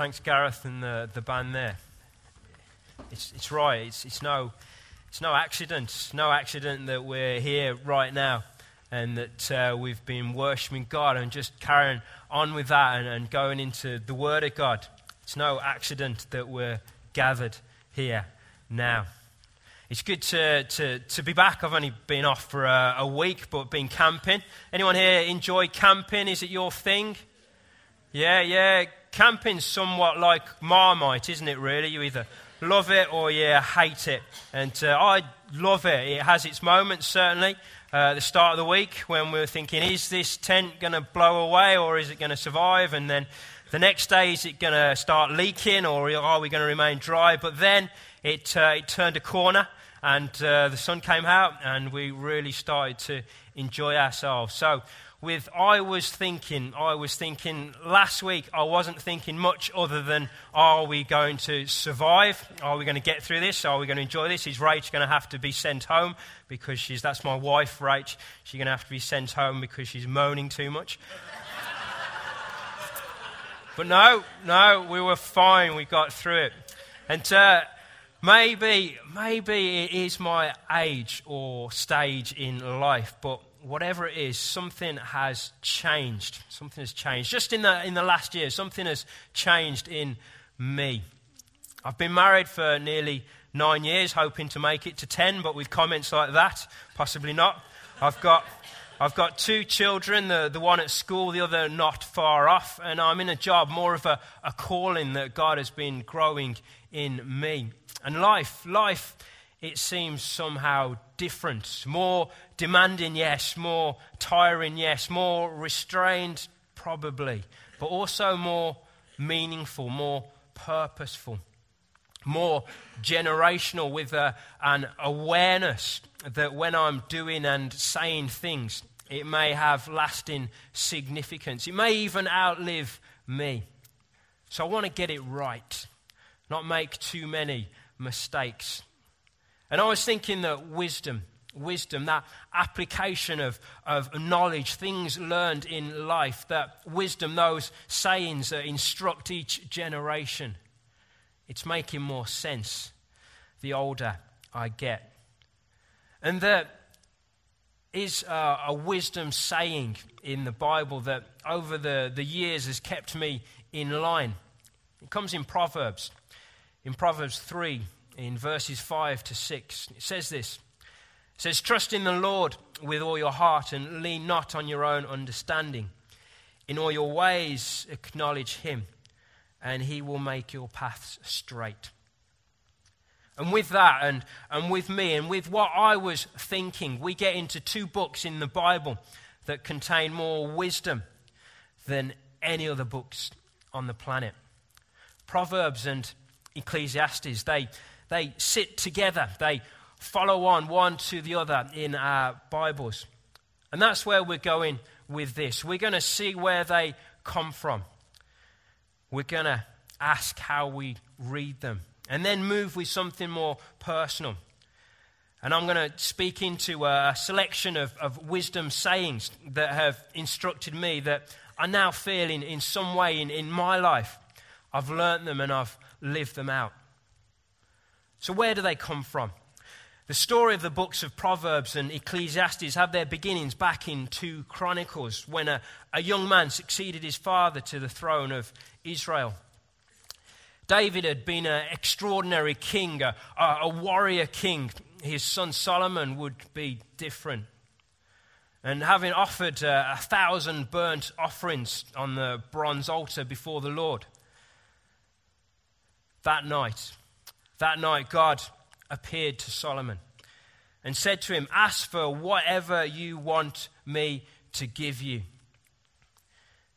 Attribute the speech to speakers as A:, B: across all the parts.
A: Thanks, Gareth and the, the band there. It's, it's right. It's, it's, no, it's no accident. It's no accident that we're here right now and that uh, we've been worshipping God and just carrying on with that and, and going into the Word of God. It's no accident that we're gathered here now. It's good to, to, to be back. I've only been off for a, a week, but been camping. Anyone here enjoy camping? Is it your thing? Yeah, yeah. Camping's somewhat like Marmite, isn't it, really? You either love it or you hate it. And uh, I love it. It has its moments, certainly. Uh, the start of the week when we are thinking, is this tent going to blow away or is it going to survive? And then the next day, is it going to start leaking or are we going to remain dry? But then it, uh, it turned a corner and uh, the sun came out and we really started to enjoy ourselves. So, with I was thinking, I was thinking last week, I wasn't thinking much other than are we going to survive? Are we going to get through this? Are we going to enjoy this? Is Rach going to have to be sent home because she's, that's my wife, Rach. She's going to have to be sent home because she's moaning too much. but no, no, we were fine. We got through it. And uh, maybe, maybe it is my age or stage in life, but whatever it is, something has changed. Something has changed. Just in the, in the last year, something has changed in me. I've been married for nearly nine years, hoping to make it to ten, but with comments like that, possibly not. I've got, I've got two children, the, the one at school, the other not far off, and I'm in a job, more of a, a calling that God has been growing in me. And life, life it seems somehow different. More demanding, yes. More tiring, yes. More restrained, probably. But also more meaningful, more purposeful. More generational with a, an awareness that when I'm doing and saying things, it may have lasting significance. It may even outlive me. So I want to get it right, not make too many mistakes. And I was thinking that wisdom, wisdom, that application of, of knowledge, things learned in life, that wisdom, those sayings that instruct each generation, it's making more sense the older I get. And there is a, a wisdom saying in the Bible that over the, the years has kept me in line. It comes in Proverbs. In Proverbs 3, in verses 5 to 6. It says this It says, Trust in the Lord with all your heart and lean not on your own understanding. In all your ways, acknowledge him, and he will make your paths straight. And with that, and, and with me, and with what I was thinking, we get into two books in the Bible that contain more wisdom than any other books on the planet. Proverbs and Ecclesiastes, they, they sit together, they follow on one to the other in our Bibles. And that's where we're going with this. We're going to see where they come from. We're going to ask how we read them, and then move with something more personal. And I'm going to speak into a selection of, of wisdom sayings that have instructed me that I now feel in, in some way in, in my life. I've learnt them and I've lived them out. So, where do they come from? The story of the books of Proverbs and Ecclesiastes have their beginnings back in 2 Chronicles when a, a young man succeeded his father to the throne of Israel. David had been an extraordinary king, a, a warrior king. His son Solomon would be different. And having offered uh, a thousand burnt offerings on the bronze altar before the Lord, that night, that night, God appeared to Solomon and said to him, Ask for whatever you want me to give you.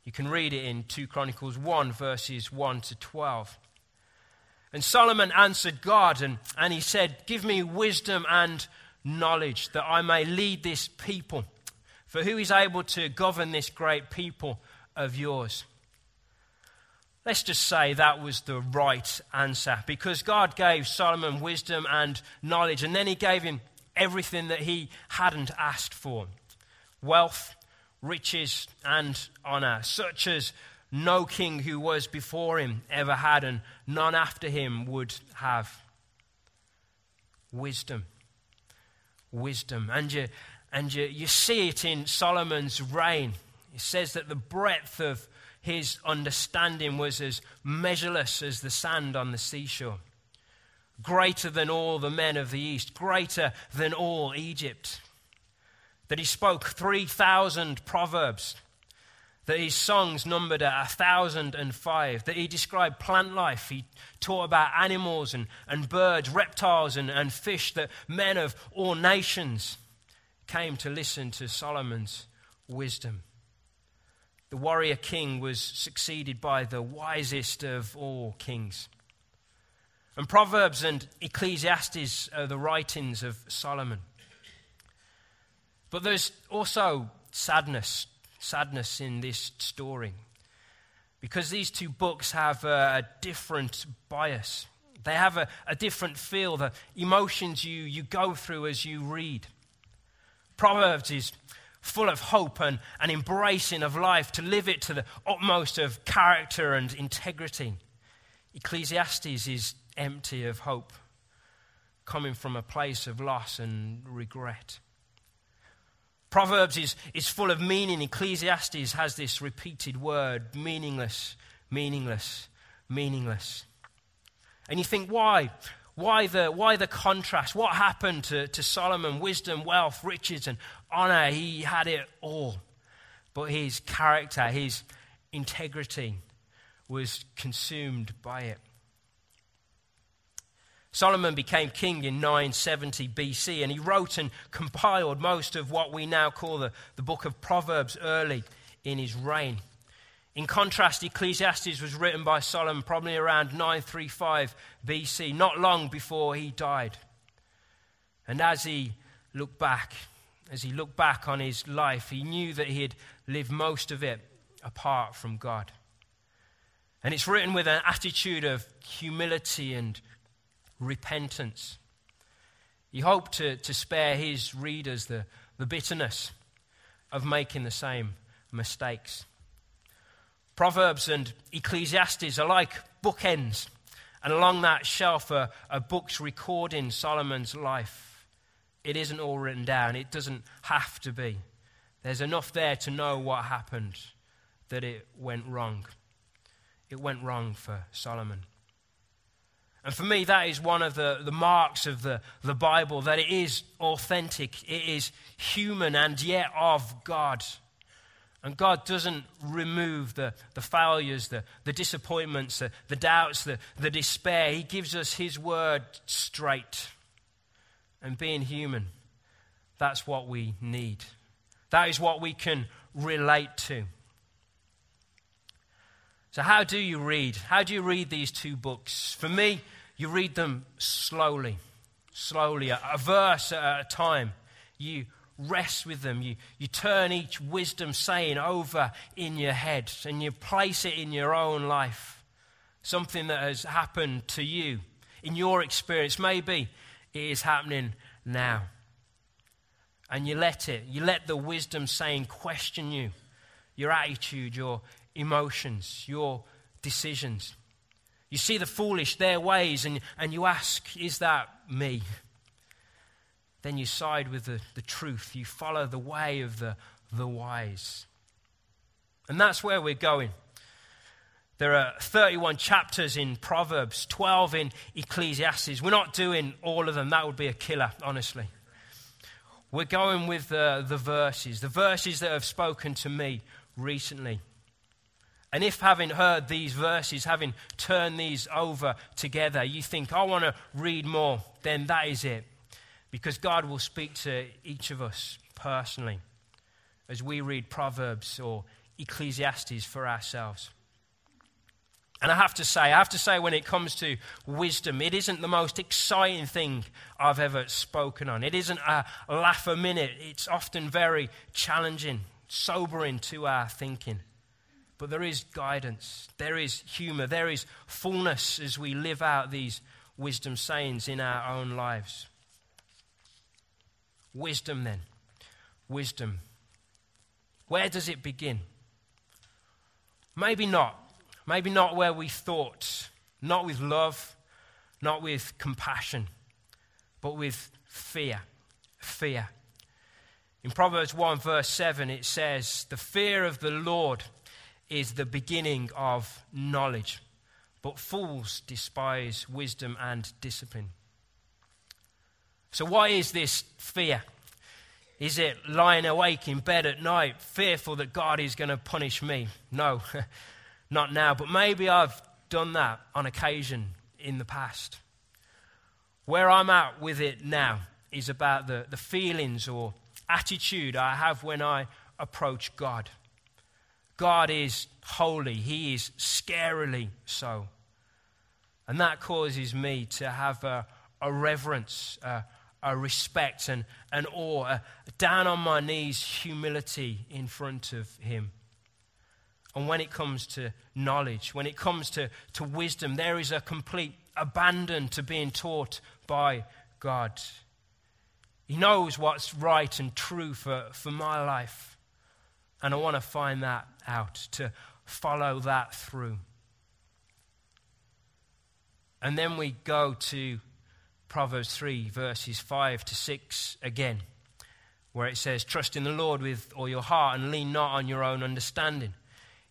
A: You can read it in 2 Chronicles 1, verses 1 to 12. And Solomon answered God, and, and he said, Give me wisdom and knowledge that I may lead this people. For who is able to govern this great people of yours? Let's just say that was the right answer because God gave Solomon wisdom and knowledge, and then he gave him everything that he hadn't asked for wealth, riches, and honor, such as no king who was before him ever had, and none after him would have. Wisdom. Wisdom. And you, and you, you see it in Solomon's reign. It says that the breadth of his understanding was as measureless as the sand on the seashore. Greater than all the men of the east, greater than all Egypt. That he spoke 3,000 proverbs that his songs numbered a thousand and five, that he described plant life. He taught about animals and, and birds, reptiles and, and fish, that men of all nations came to listen to Solomon's wisdom. The warrior king was succeeded by the wisest of all kings. And Proverbs and Ecclesiastes are the writings of Solomon. But there's also sadness sadness in this story. Because these two books have a, different bias, they have a, a different feel, the emotions you, you go through as you read. Proverbs is full of hope and, and embracing of life, to live it to the utmost of character and integrity. Ecclesiastes is empty of hope, coming from a place of loss and regret. Proverbs is, is full of meaning. Ecclesiastes has this repeated word meaningless, meaningless, meaningless. And you think, why? Why the, why the contrast? What happened to, to Solomon? Wisdom, wealth, riches, and honor. He had it all. But his character, his integrity was consumed by it. Solomon became king in 970 BC, and he wrote and compiled most of what we now call the, the book of Proverbs early in his reign. In contrast, Ecclesiastes was written by Solomon probably around 935 BC, not long before he died. And as he looked back, as he looked back on his life, he knew that he had lived most of it apart from God. And it's written with an attitude of humility and repentance. He hoped to, to spare his readers the, the bitterness of making the same mistakes. Proverbs and Ecclesiastes are like bookends, and along that shelf are, are books recording Solomon's life. It isn't all written down, it doesn't have to be. There's enough there to know what happened, that it went wrong. It went wrong for Solomon. And for me, that is one of the, the marks of the, the Bible that it is authentic, it is human, and yet of God. And God doesn't remove the, the failures, the, the disappointments, the, the doubts, the, the despair. He gives us His word straight. And being human, that's what we need. That is what we can relate to. So, how do you read? How do you read these two books? For me, you read them slowly, slowly, a, a verse at a time. You rest with them. You, you turn each wisdom saying over in your head and you place it in your own life. Something that has happened to you in your experience. Maybe it is happening now. And you let it, you let the wisdom saying question you, your attitude, your emotions, your decisions. You see the foolish, their ways, and, and you ask, Is that me? Then you side with the, the truth. You follow the way of the, the wise. And that's where we're going. There are 31 chapters in Proverbs, 12 in Ecclesiastes. We're not doing all of them, that would be a killer, honestly. We're going with the, the verses, the verses that have spoken to me recently. And if, having heard these verses, having turned these over together, you think, I want to read more, then that is it. Because God will speak to each of us personally as we read Proverbs or Ecclesiastes for ourselves. And I have to say, I have to say, when it comes to wisdom, it isn't the most exciting thing I've ever spoken on. It isn't a laugh a minute. It's often very challenging, sobering to our thinking. But there is guidance, there is humor, there is fullness as we live out these wisdom sayings in our own lives. Wisdom, then. Wisdom. Where does it begin? Maybe not. Maybe not where we thought. Not with love, not with compassion, but with fear. Fear. In Proverbs 1, verse 7, it says, The fear of the Lord is the beginning of knowledge, but fools despise wisdom and discipline. So, why is this fear? Is it lying awake in bed at night, fearful that God is going to punish me? No, not now, but maybe I've done that on occasion in the past. Where I'm at with it now is about the, the feelings or attitude I have when I approach God. God is holy, He is scarily so. And that causes me to have a, a reverence, a, a respect, and an awe, down on my knees humility in front of Him. And when it comes to knowledge, when it comes to, to wisdom, there is a complete abandon to being taught by God. He knows what's right and true for, for my life. And I want to find that out, to follow that through. And then we go to Proverbs 3, verses 5 to 6 again, where it says, Trust in the Lord with all your heart and lean not on your own understanding.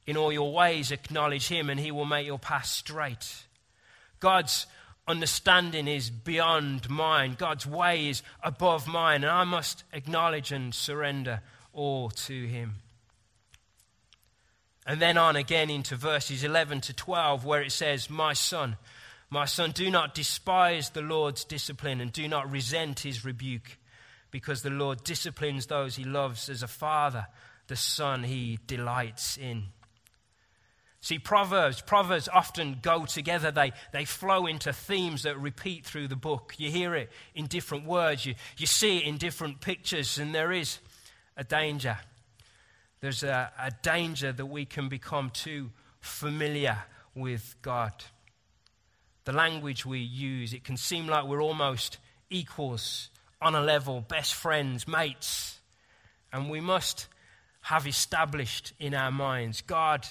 A: In all your ways acknowledge him, and he will make your path straight. God's understanding is beyond mine. God's way is above mine, and I must acknowledge and surrender all to Him. And then on again into verses 11 to 12, where it says, My son, my son, do not despise the Lord's discipline and do not resent his rebuke, because the Lord disciplines those he loves as a father, the son he delights in. See, Proverbs, Proverbs often go together. They, they flow into themes that repeat through the book. You hear it in different words, you, you see it in different pictures, and there is a danger. There's a, a danger that we can become too familiar with God. The language we use, it can seem like we're almost equals, on a level, best friends, mates. And we must have established in our minds God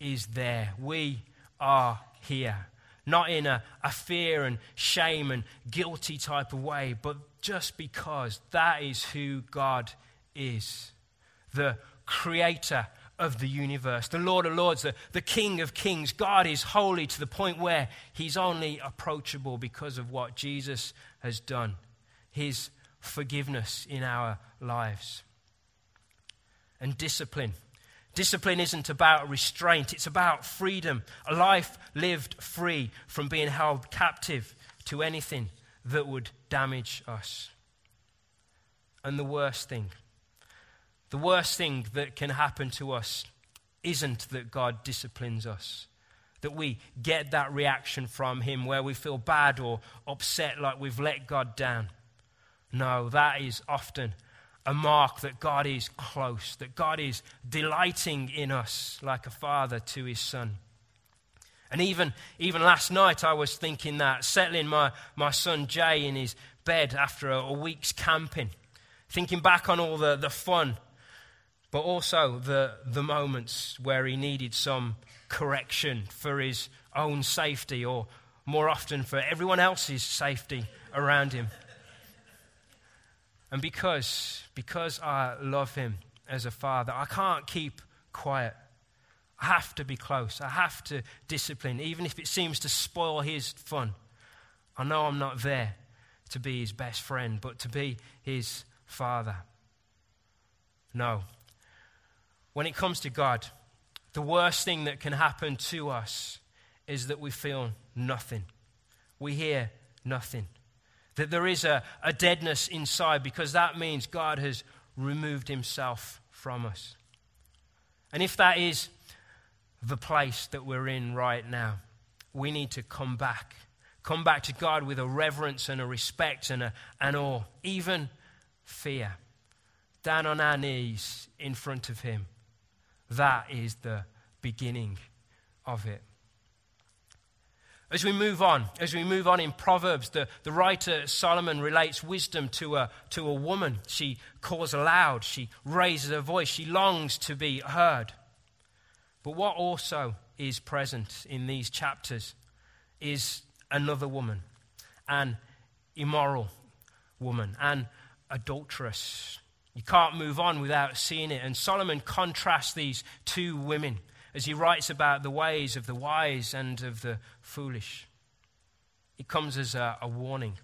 A: is there. We are here. Not in a, a fear and shame and guilty type of way, but just because that is who God is the creator of the universe, the Lord of Lords, the, the King of Kings. God is holy to the point where he's only approachable because of what Jesus has done, his forgiveness in our lives. And discipline Discipline isn't about restraint, it's about freedom, a life lived free from being held captive to anything that would damage us. And the worst thing, the worst thing that can happen to us isn't that God disciplines us, that we get that reaction from Him where we feel bad or upset like we've let God down. No, that is often a mark that God is close, that God is delighting in us like a father to his son. And even, even last night, I was thinking that, settling my, my son Jay in his bed after a, a week's camping, thinking back on all the, the fun, but also the, the moments where he needed some correction for his own safety, or more often for everyone else's safety around him. And because, because I love him as a father, I can't keep quiet. I have to be close. I have to discipline, even if it seems to spoil his fun. I know I'm not there to be his best friend, but to be his father. No. When it comes to God, the worst thing that can happen to us is that we feel nothing. We hear nothing. That there is a, a deadness inside because that means God has removed himself from us. And if that is the place that we're in right now, we need to come back. Come back to God with a reverence and a respect and a, an awe, even fear. Down on our knees in front of Him. That is the beginning of it. As we move on, as we move on in Proverbs, the, the writer Solomon relates wisdom to a, to a woman. She calls aloud, she raises her voice, she longs to be heard. But what also is present in these chapters is another woman, an immoral woman, an adulteress. You can't move on without seeing it. And Solomon contrasts these two women as he writes about the ways of the wise and of the foolish. It comes as a, a warning.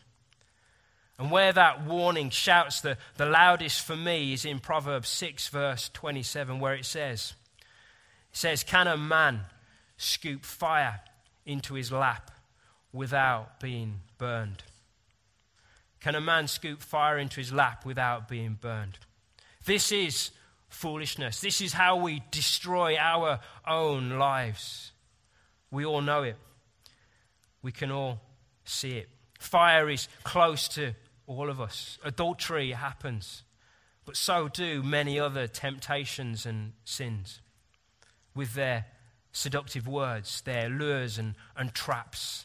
A: And where that warning shouts the, the loudest for me is in Proverbs 6, verse 27, where it says, It says, Can a man scoop fire into his lap without being burned? Can a man scoop fire into his lap without being burned? This is foolishness. This is how we destroy our own lives. We all know it. We can all see it. Fire is close to all of us. Adultery happens, but so do many other temptations and sins with their seductive words, their lures and, and traps.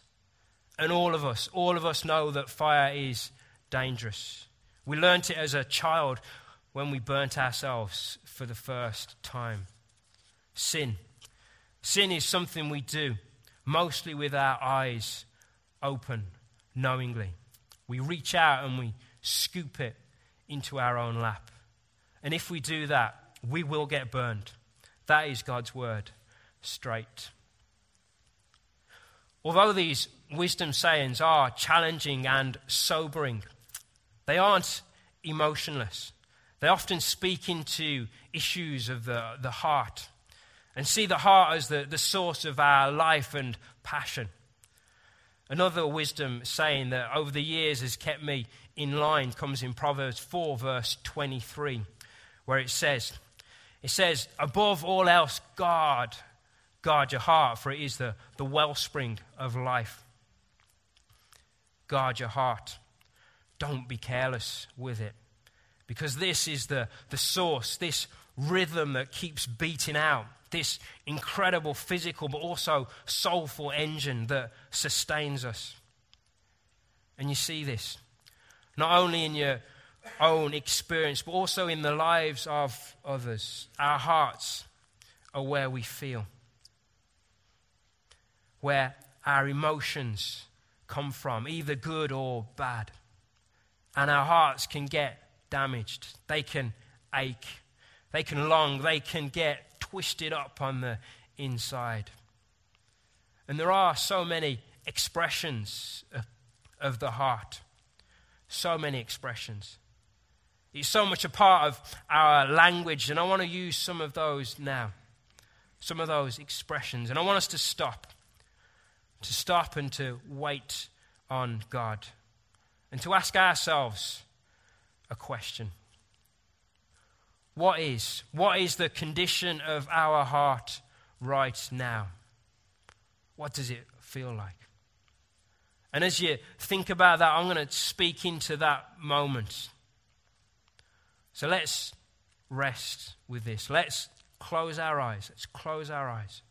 A: And all of us, all of us know that fire is dangerous. We learnt it as a child when we burnt ourselves for the first time. Sin. Sin is something we do mostly with our eyes open, knowingly. We reach out and we scoop it into our own lap. And if we do that, we will get burned. That is God's word straight. Although these wisdom sayings are challenging and sobering, they aren't emotionless. They often speak into issues of the, the heart and see the heart as the, the source of our life and passion. Another wisdom saying that over the years has kept me in line comes in Proverbs 4, verse 23, where it says, It says, above all else, guard, guard your heart, for it is the, the wellspring of life. Guard your heart. Don't be careless with it. Because this is the, the source, this rhythm that keeps beating out this incredible physical but also soulful engine that sustains us. And you see this not only in your own experience, but also in the lives of others. Our hearts are where we feel, where our emotions come from, either good or bad. And our hearts can get damaged, they can ache, they can long, they can get twisted up on the inside. And there are so many expressions of, of the heart. So many expressions. It's so much a part of our language, and I want to use some of those now. Some of those expressions. And I want us to stop. To stop and to wait on God. And to ask ourselves a question what is? What is the condition of our heart right now? What does it feel like? And as you think about that, I'm going to speak into that moment. So let's rest with this. Let's close our eyes. Let's close our eyes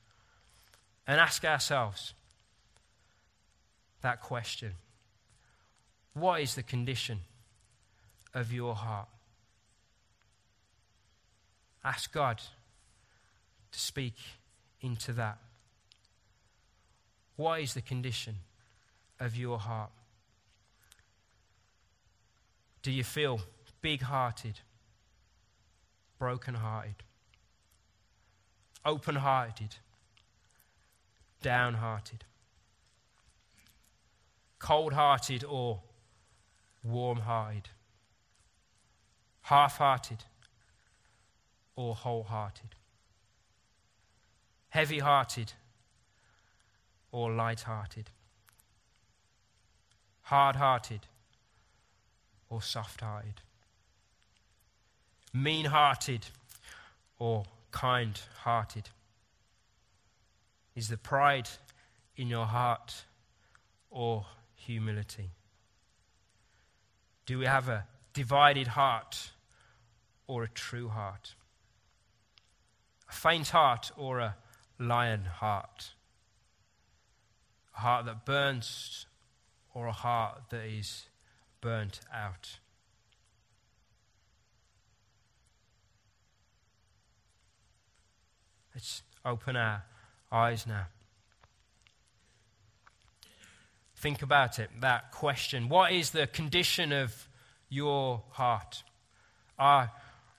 A: and ask ourselves that question What is the condition of your heart? Ask God to speak into that. What is the condition of your heart? Do you feel big hearted, broken hearted, open hearted, downhearted, cold hearted, or warm hearted, half hearted? or wholehearted, heavy hearted or light hearted, hard hearted or soft hearted, mean hearted or kind hearted? Is the pride in your heart or humility? Do we have a divided heart or a true heart? a faint heart or a lion heart? A heart that burns or a heart that is burnt out? Let's open our eyes now. Think about it, that question. What is the condition of your heart? I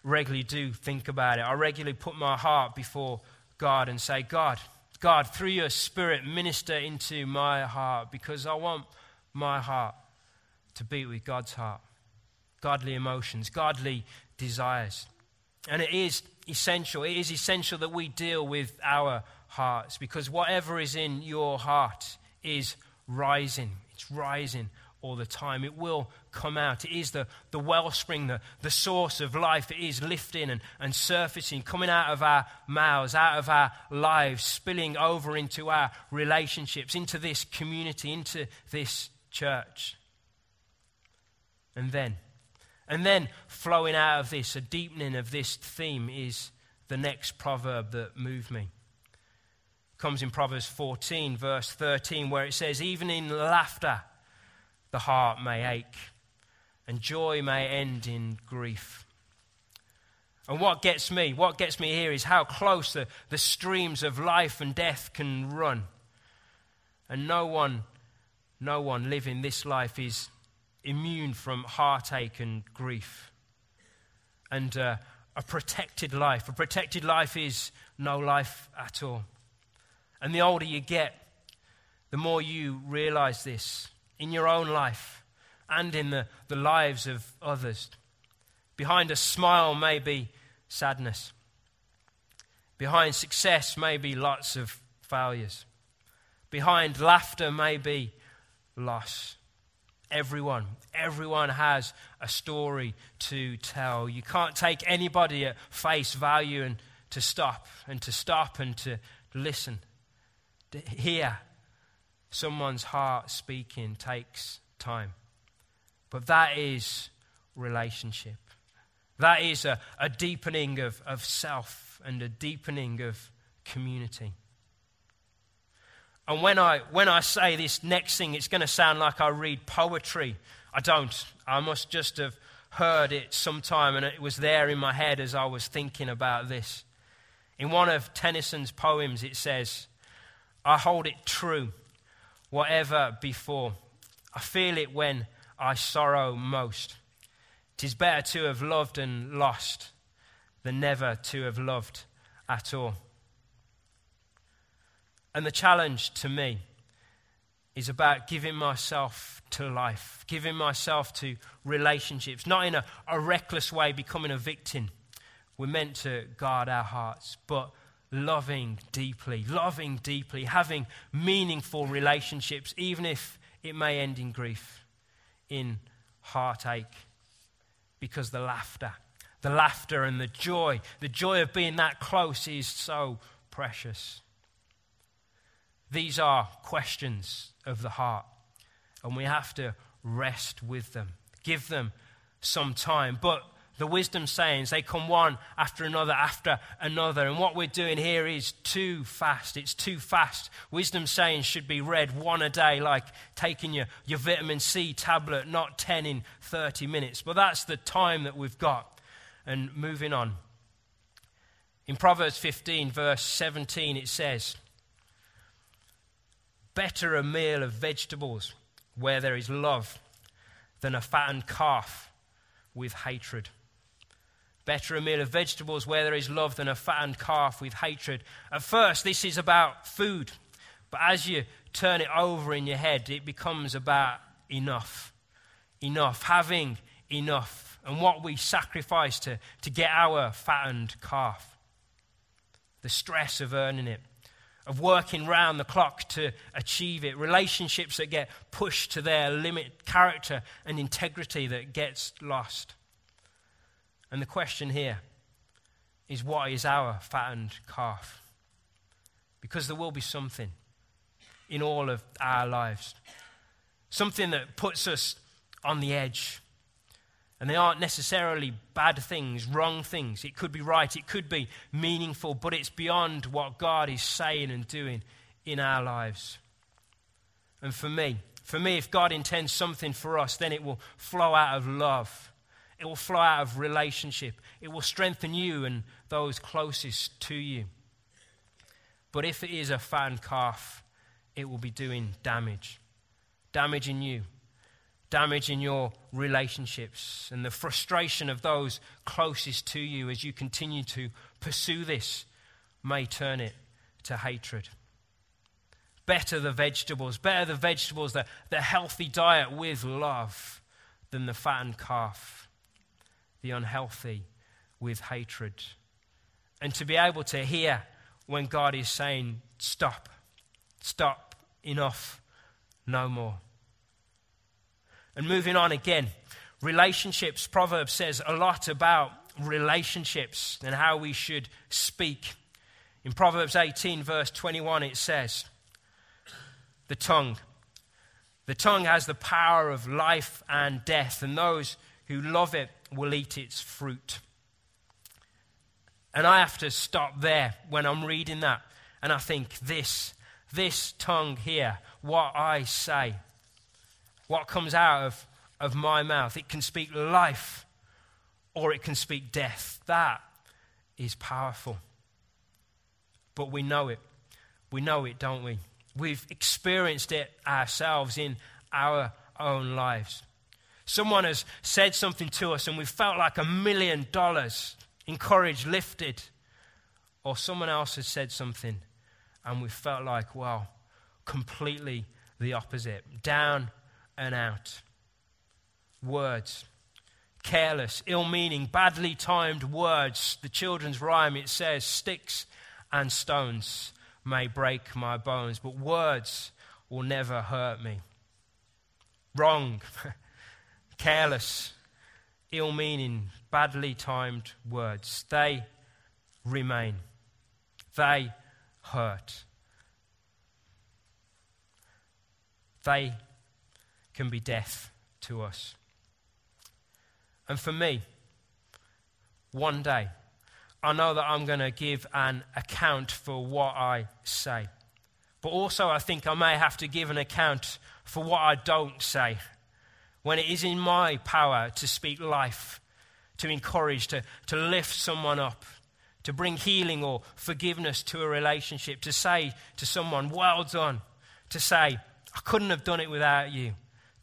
A: regularly do think about it. I regularly put my heart before God and say, God, God, through your Spirit, minister into my heart because I want my heart to beat with God's heart. Godly emotions, godly desires. And it is essential. It is essential that we deal with our hearts because whatever is in your heart is rising. It's rising all the time. It will come out. It is the, the wellspring, the, the source of life. It is lifting and, and surfacing, coming out of our mouths, out of our lives, spilling over into our relationships, into this community, into this church. And then, and then flowing out of this, a deepening of this theme is the next proverb that moved me comes in Proverbs 14, verse 13, where it says, Even in laughter, the heart may ache, and joy may end in grief. And what gets me, what gets me here is how close the, the streams of life and death can run. And no one, no one living this life is immune from heartache and grief. And uh, a protected life, a protected life is no life at all. And the older you get, the more you realize this in your own life and in the, the lives of others. Behind a smile may be sadness. Behind success may be lots of failures. Behind laughter may be loss. Everyone, everyone has a story to tell. You can't take anybody at face value and to stop and to stop and to listen to hear someone's heart speaking takes time. But that is relationship. That is a, a deepening of, of self and a deepening of community. And when I, when I say this next thing, it's going to sound like I read poetry. I don't. I must just have heard it sometime, and it was there in my head as I was thinking about this. In one of Tennyson's poems, it says, I hold it true, whatever before. I feel it when I sorrow most. Tis better to have loved and lost than never to have loved at all. And the challenge to me is about giving myself to life, giving myself to relationships, not in a, a reckless way, becoming a victim. We're meant to guard our hearts, but loving deeply, loving deeply, having meaningful relationships, even if it may end in grief, in heartache, because the laughter, the laughter and the joy, the joy of being that close is so precious. These are questions of the heart, and we have to rest with them, give them some time. But the wisdom sayings, they come one after another after another. And what we're doing here is too fast. It's too fast. Wisdom sayings should be read one a day, like taking your, your vitamin C tablet, not 10 in 30 minutes. But that's the time that we've got. And moving on. In Proverbs 15, verse 17, it says, Better a meal of vegetables where there is love than a fattened calf with hatred. Better a meal of vegetables where there is love than a fattened calf with hatred. At first, this is about food. But as you turn it over in your head, it becomes about enough. Enough. Having enough. And what we sacrifice to, to get our fattened calf. The stress of earning it. Of working round the clock to achieve it. Relationships that get pushed to their limit. Character and integrity that gets lost. And the question here is what is our fattened calf? Because there will be something in all of our lives, something that puts us on the edge. And they aren't necessarily bad things, wrong things. It could be right, it could be meaningful, but it's beyond what God is saying and doing in our lives. And for me, for me, if God intends something for us, then it will flow out of love it will flow out of relationship. It will strengthen you and those closest to you. But if it is a fattened calf, it will be doing damage. Damage in you, damage in your relationships, and the frustration of those closest to you as you continue to pursue this may turn it to hatred. Better the vegetables, better the vegetables, the, the healthy diet with love than the fattened calf, the unhealthy with hatred. And to be able to hear when God is saying, Stop, stop, enough, no more. And moving on again, relationships. Proverbs says a lot about relationships and how we should speak. In Proverbs 18, verse 21, it says, The tongue. The tongue has the power of life and death, and those who love it will eat its fruit. And I have to stop there when I'm reading that. And I think, this, this tongue here, what I say, what comes out of, of my mouth, it can speak life or it can speak death. That is powerful. But we know it. We know it, don't we? We've experienced it ourselves in our own lives. Someone has said something to us and we felt like a million dollars encouraged, lifted. Or someone else has said something and we felt like, wow, completely the opposite. Down and out. Words. Careless, ill meaning, badly timed words. The children's rhyme, it says, sticks and stones may break my bones, but words will never hurt me. Wrong, careless, ill meaning, badly timed words. They remain, they hurt. They can be death to us. And for me, one day, I know that I'm going to give an account for what I say. But also, I think I may have to give an account for what I don't say when it is in my power to speak life, to encourage, to, to lift someone up, to bring healing or forgiveness to a relationship, to say to someone, Well done, to say, I couldn't have done it without you,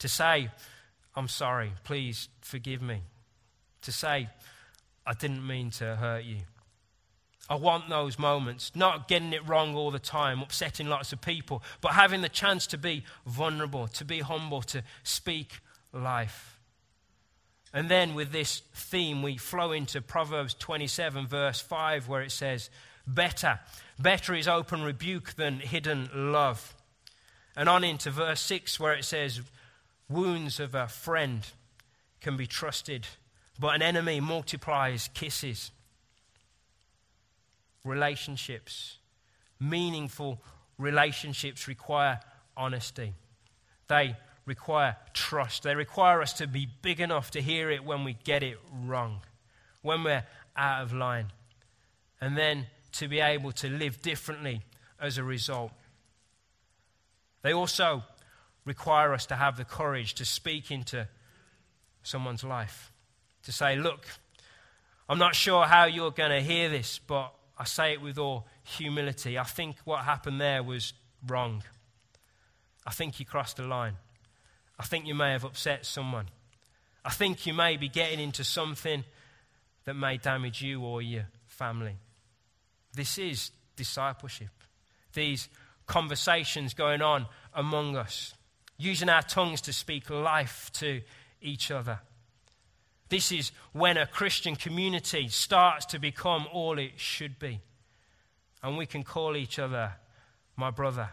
A: to say, I'm sorry, please forgive me, to say, I didn't mean to hurt you. I want those moments, not getting it wrong all the time, upsetting lots of people, but having the chance to be vulnerable, to be humble, to speak life. And then with this theme, we flow into Proverbs 27, verse 5, where it says, Better, better is open rebuke than hidden love. And on into verse 6, where it says, Wounds of a friend can be trusted, but an enemy multiplies kisses. Relationships, meaningful relationships require honesty. They require trust. They require us to be big enough to hear it when we get it wrong, when we're out of line, and then to be able to live differently as a result. They also require us to have the courage to speak into someone's life, to say, Look, I'm not sure how you're going to hear this, but I say it with all humility. I think what happened there was wrong. I think you crossed the line. I think you may have upset someone. I think you may be getting into something that may damage you or your family. This is discipleship. These conversations going on among us, using our tongues to speak life to each other. This is when a Christian community starts to become all it should be. And we can call each other my brother,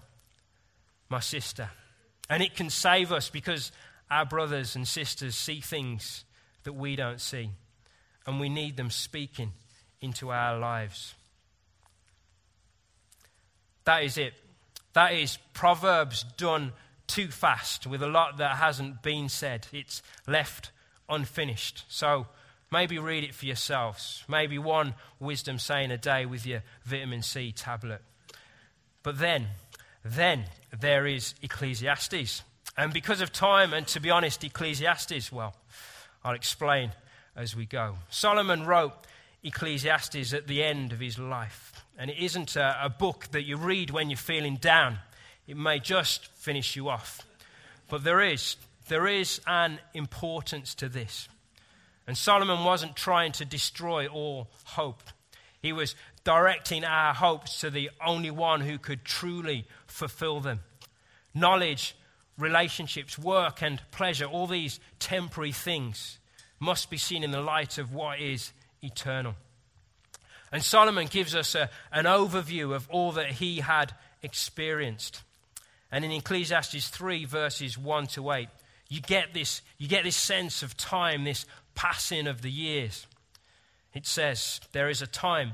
A: my sister. And it can save us because our brothers and sisters see things that we don't see. And we need them speaking into our lives. That is it. That is Proverbs done too fast with a lot that hasn't been said. It's left unfinished. So maybe read it for yourselves. Maybe one wisdom saying a day with your vitamin C tablet. But then, then there is Ecclesiastes. And because of time, and to be honest, Ecclesiastes, well, I'll explain as we go. Solomon wrote Ecclesiastes at the end of his life. And it isn't a, a book that you read when you're feeling down. It may just finish you off. But there is, there is an importance to this. And Solomon wasn't trying to destroy all hope. He was directing our hopes to the only one who could truly fulfill them. Knowledge, relationships, work, and pleasure, all these temporary things, must be seen in the light of what is eternal. And Solomon gives us a, an overview of all that he had experienced. And in Ecclesiastes 3, verses 1 to 8, you get this, you get this sense of time, this passing of the years. It says, There is a time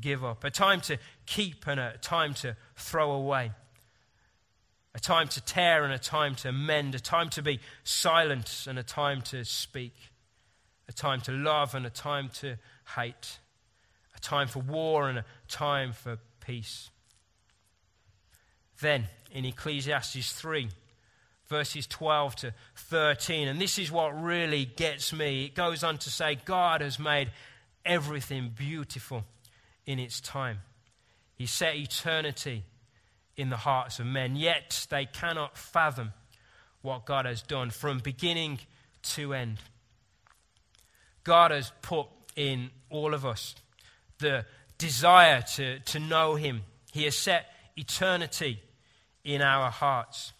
A: give up, a time to keep and a time to throw away, a time to tear and a time to mend, a time to be silent and a time to speak, a time to love and a time to hate, a time for war and a time for peace. Then, in Ecclesiastes 3, verses 12 to 13, and this is what really gets me. It goes on to say, God has made everything beautiful in its time. He set eternity in the hearts of men, yet they cannot fathom what God has done from beginning to end. God has put in all of us the desire to, to know Him. He has set eternity in our hearts.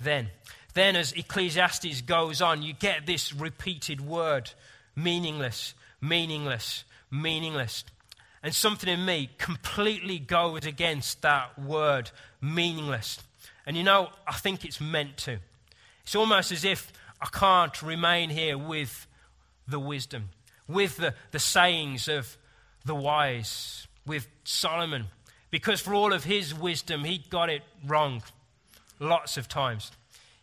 A: Then, then as Ecclesiastes goes on, you get this repeated word meaningless, meaningless, meaningless. And something in me completely goes against that word, meaningless. And you know, I think it's meant to. It's almost as if I can't remain here with the wisdom, with the, the sayings of the wise, with Solomon. Because for all of his wisdom, he got it wrong lots of times.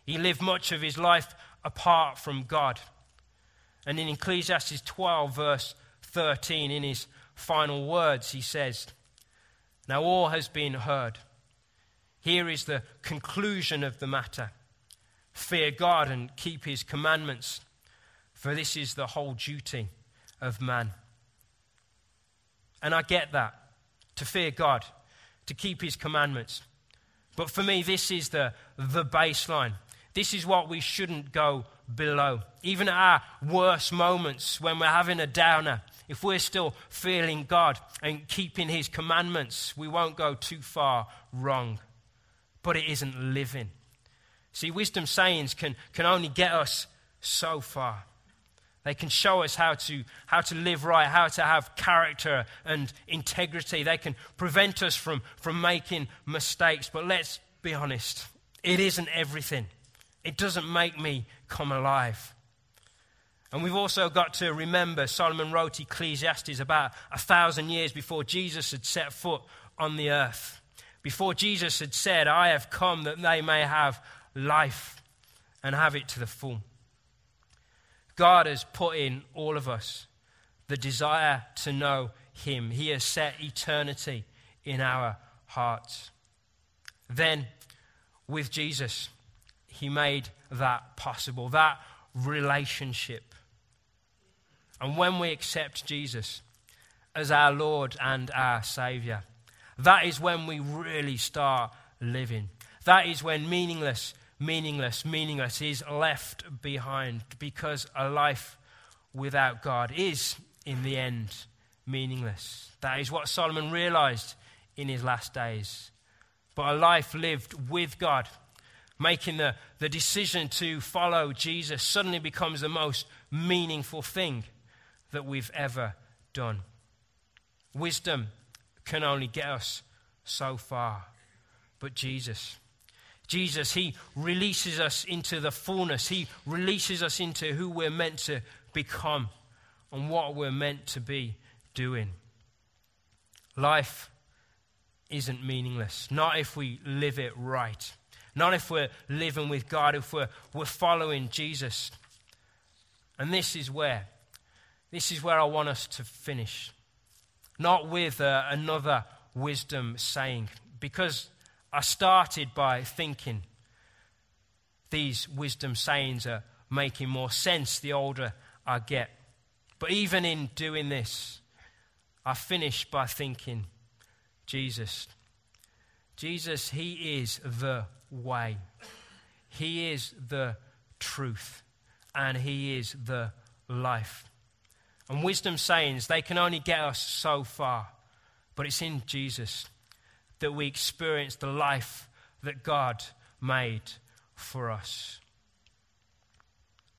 A: He lived much of his life apart from God. And in Ecclesiastes 12, verse 13, in his final words, he says, Now all has been heard. Here is the conclusion of the matter fear God and keep his commandments, for this is the whole duty of man. And I get that, to fear God, to keep his commandments. But for me, this is the, the baseline. This is what we shouldn't go below. Even at our worst moments, when we're having a downer, if we're still feeling God and keeping His commandments, we won't go too far wrong. But it isn't living. See, wisdom sayings can, can only get us so far. They can show us how to, how to live right, how to have character and integrity. They can prevent us from, from making mistakes. But let's be honest, it isn't everything. It doesn't make me come alive. And we've also got to remember Solomon wrote Ecclesiastes about a thousand years before Jesus had set foot on the earth. Before Jesus had said, I have come that they may have life and have it to the full. God has put in all of us the desire to know Him. He has set eternity in our hearts. Then, with Jesus, He made that possible, that relationship. And when we accept Jesus as our Lord and our Savior, that is when we really start living. That is when meaningless, meaningless, meaningless is left behind because a life without God is, in the end, meaningless. That is what Solomon realized in his last days. But a life lived with God, making the, the decision to follow Jesus, suddenly becomes the most meaningful thing that we've ever done. Wisdom can only get us so far. But Jesus, Jesus, He releases us into the fullness. He releases us into who we're meant to become and what we're meant to be doing. life isn't meaningless. Not if we live it right. Not if we're living with God, if we're, we're following Jesus. And this is where, this is where I want us to finish. Not with uh, another wisdom saying, because I started by thinking these wisdom sayings are making more sense the older I get. But even in doing this, I finish by thinking, Jesus. Jesus, He is the way, He is the truth, and He is the life. And wisdom sayings, they can only get us so far, but it's in Jesus that we experience the life that God made for us.